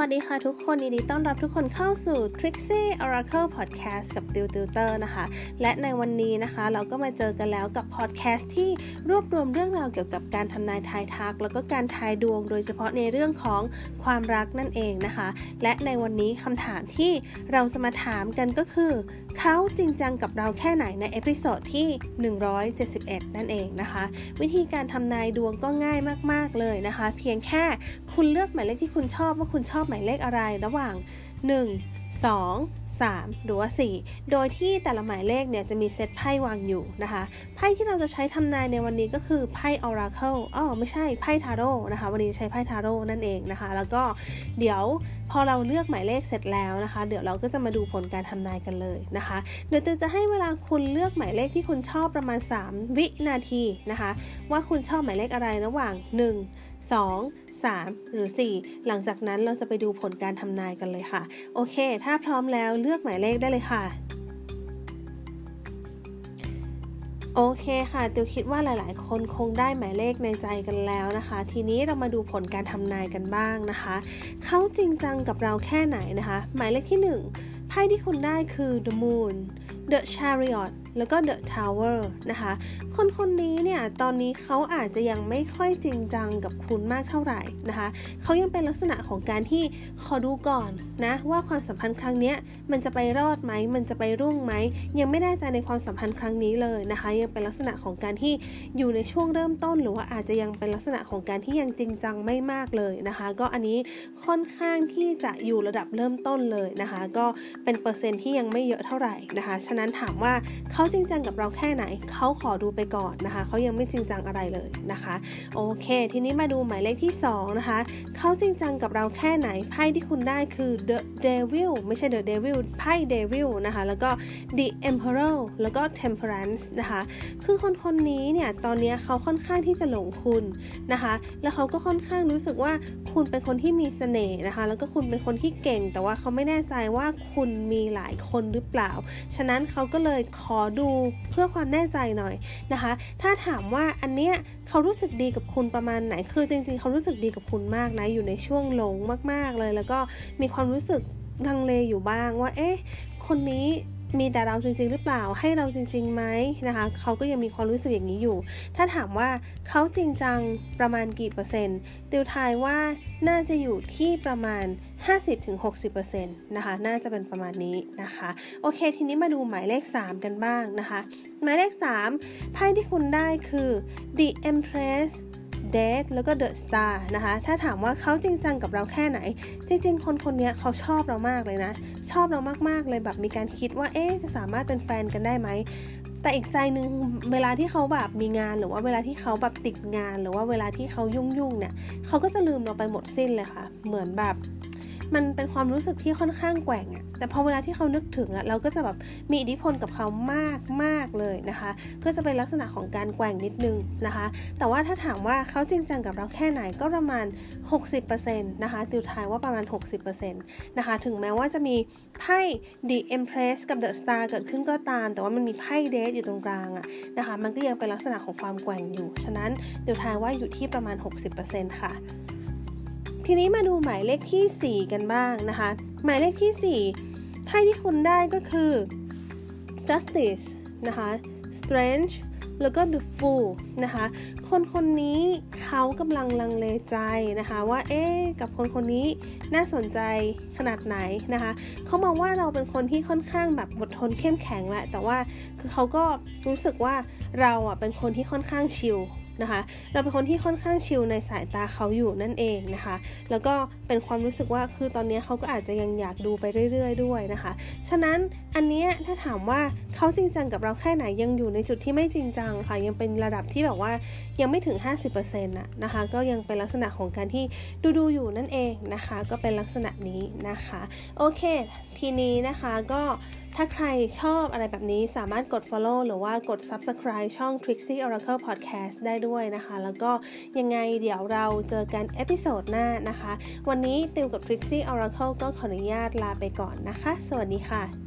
วัสดีค่ะทุกคนยินดีต้อนรับทุกคนเข้าสู่ Trixie Oracle Podcast กับติวติวเตอร์นะคะ และในวันนี้นะคะ เราก็มาเจอกันแล้วกับ podcast ที่รวบรวมเรื่องราวเกี่ยวกับการทำนายทายทัก แล้วก็การทายดวง โดยเฉพาะในเรื่องของความรักนั่นเองนะคะ และในวันนี้คำถามที่เราจะมาถามกันก็คือ เขาจริงจังกับเราแค่ไหนใน episode ที่ 171 นั่นเองนะคะ วิธีการทำนายดวงก็ง่ายมาก ๆเลยนะคะ เพียงแค่ คุณเลือกหมายเลขที่คุณชอบว่าคุณชอบหมายเลขอะไรระหว่าง 1 2 3 หรือว่า 4 โดยที่แต่ละหมายเลขเนี่ยจะมีเซตไพ่วางอยู่นะคะ ไพ่ที่เราจะใช้ทำนายในวันนี้ก็คือไพ่ Oracle อ๋อไม่ใช่ไพ่ทาโร่นะคะ วันนี้ใช้ไพ่ทาโร่นั่นเองนะคะ แล้วก็เดี๋ยวพอเราเลือกหมายเลขเสร็จแล้วนะคะ เดี๋ยวเราก็จะมาดูผลการทำนายกันเลยนะคะ เดี๋ยวจะให้เวลาคุณเลือกหมายเลขที่คุณชอบประมาณ 3 วินาทีนะคะ ว่าคุณชอบหมายเลขอะไรระหว่าง 1 2 3 หรือ 4 หลังจากนั้นเราจะไปดูผลการทำนายกันเลยค่ะ โอเค ถ้าพร้อมแล้วเลือกหมายเลขได้เลยค่ะโอเคค่ะติวคิดว่าหลาย ๆ คนคงได้หมายเลขในใจกันแล้วนะคะ ทีนี้เรามาดูผลการทำนายกันบ้างนะคะ เขาจริงจังกับเราแค่ไหนนะคะ หมายเลขที่ 1 ไพ่ที่คุณได้คือ the moon the chariot แล้วก็ The Tower นะคะ คนคนนี้เนี่ย ตอนนี้เขาอาจจะยังไม่ค่อยจริงจังกับคุณมากเท่าไหร่นะคะ เขายังเป็นลักษณะของการที่ขอดูก่อนนะ ว่าความสัมพันธ์ครั้งนี้มันจะไปรอดไหม มันจะไปรุ่งไหม ยังไม่แน่ใจในความสัมพันธ์ครั้งนี้เลยนะคะ ยังเป็นลักษณะของการที่อยู่ในช่วงเริ่มต้น หรือว่าอาจจะยังเป็นลักษณะของการที่ยังจริงจังไม่มากเลยนะคะ ก็อันนี้ค่อนข้างที่จะอยู่ระดับเริ่มต้นเลยนะคะ ก็เป็นเปอร์เซ็นต์ที่ยังไม่เยอะเท่าไหร่นะคะ ฉะนั้นถามว่าเขาจริงจังกับเราแค่ไหน เขาขอดูไปก่อนนะคะ เขายังไม่จริงจังอะไรเลยนะคะ โอเค ทีนี้มาดูหมายเลขที่ 2 นะคะ เขาจริงจังกับเราแค่ไหน ไพ่ที่คุณได้คือ the devil ไม่ใช่ the devil ไพ่ devil นะคะ แล้วก็ the emperor แล้วก็ temperance นะคะ คือคนคนนี้เนี่ย ตอนนี้เขาค่อนข้างที่จะหลงคุณนะคะ แล้วเขาก็ค่อนข้างรู้สึกว่าคุณเป็นคนที่มีเสน่ห์นะคะ แล้วก็คุณเป็นคนที่เก่ง แต่ว่าเขาไม่แน่ใจว่าคุณมีหลายคนหรือเปล่า ฉะนั้นเขาก็เลยขอดูเพื่อความแน่ใจหน่อยนะคะ ถ้าถามว่าอันเนี้ยเขารู้สึกดีกับคุณประมาณไหน คือจริง ๆ เขารู้สึกดีกับคุณมากนะ อยู่ในช่วงหลงมาก ๆเลย แล้วก็มีความรู้สึกลังเลอยู่บ้างว่า เอ๊ะ คนนี้ มีแต่เราจริง ๆ หรือเปล่าให้เราจริงๆไหมนะคะเขาก็ยังมีความรู้สึกอย่างนี้อยู่ ถ้าถามว่าเขาจริงจังประมาณกี่เปอร์เซ็นต์ติวทายว่าน่าจะอยู่ที่ประมาณ 50-60%นะคะน่าจะเป็นประมาณนี้นะคะ โอเค ทีนี้มาดูหมายเลข 3 กันบ้างนะคะ หมายเลข 3 ไพ่ที่คุณได้คือ the empress เดทแล้วก็เดอะสตาร์นะคะ ถ้าถามว่าเขาจริงจังกับเราแค่ไหน จริง ๆ คนคนนี้เขาชอบเรามากเลยนะ ชอบเรามากๆเลยแบบมีการคิดว่า เอ๊จะสามารถเป็นแฟนกันได้ไหมแต่อีกใจนึงเวลาที่เขาแบบมีงานหรือว่าเวลาที่เขาแบบติดงาน หรือว่าเวลาที่เขายุ่งๆเนี่ยเขาก็จะลืมเราไปหมดสิ้นเลยค่ะ เหมือนแบบ มันเป็นความรู้สึกที่ค่อนข้างแกว่งอะแต่พอเวลาที่เขานึกถึงอะเราก็จะแบบมีอิทธิพลกับเขามากมากเลยนะคะ ก็จะเป็นลักษณะของการแกว่งนิดนึงนะคะ แต่ว่าถ้าถามว่าเขาจริงจังกับเราแค่ไหนก็ประมาณ 60%นะคะติวทายว่าประมาณ 60%นะคะ ถึงแม้ว่าจะมีไพ่ The Empress กับ The Star เกิดขึ้นก็ตาม แต่ว่ามันมีไพ่เดทอยู่ตรงกลางอะนะคะ มันก็ยังเป็นลักษณะของความแกว่งอยู่ ฉะนั้นติวทายว่าอยู่ที่ประมาณ 60%ค่ะ ทีนี้มาดูหมายเลขที่ 4 กันบ้างนะคะ หมายเลขที่4ไพ่ที่คุณได้ก็คือ justice นะคะ strange แล้วก็ the fool นะคะ คนคนนี้เขากำลังลังเลใจนะคะ ว่าเอ๊กับคนคนนี้น่าสนใจขนาดไหนนะคะเขามองว่าเราเป็นคนที่ค่อนข้างแบบอดทนเข้มแข็งแหละแต่ว่าคือเขาก็รู้สึกว่าเราอะเป็นคนที่ค่อนข้างชิล นะคะ เราเป็นคนที่ค่อนข้างชิลในสายตาเขาอยู่นั่นเองนะคะ แล้วก็เป็นความรู้สึกว่าคือตอนนี้เขาก็อาจจะยังอยากดูไปเรื่อย ๆ ด้วยนะคะ ฉะนั้นอันนี้ถ้าถามว่าเขาจริงจังกับเราแค่ไหนยังอยู่ในจุดที่ไม่จริงจังค่ะยังเป็นระดับที่แบบว่ายังไม่ถึง 50%นะนะคะ ก็ยังเป็นลักษณะของการที่ดูดูอยู่นั่นเองนะคะ ก็เป็นลักษณะนี้นะคะ โอเค ทีนี้นะคะก็ ถ้าใครชอบอะไรแบบนี้สามารถกด follow หรือว่ากด subscribe ช่อง Trixie Oracle Podcast ได้ด้วยนะคะ แล้วก็ยังไงเดี๋ยวเราเจอกัน episode หน้านะคะ วันนี้ติวกับ Trixie Oracle ก็ขออนุญาตลาไปก่อนนะคะ สวัสดีค่ะ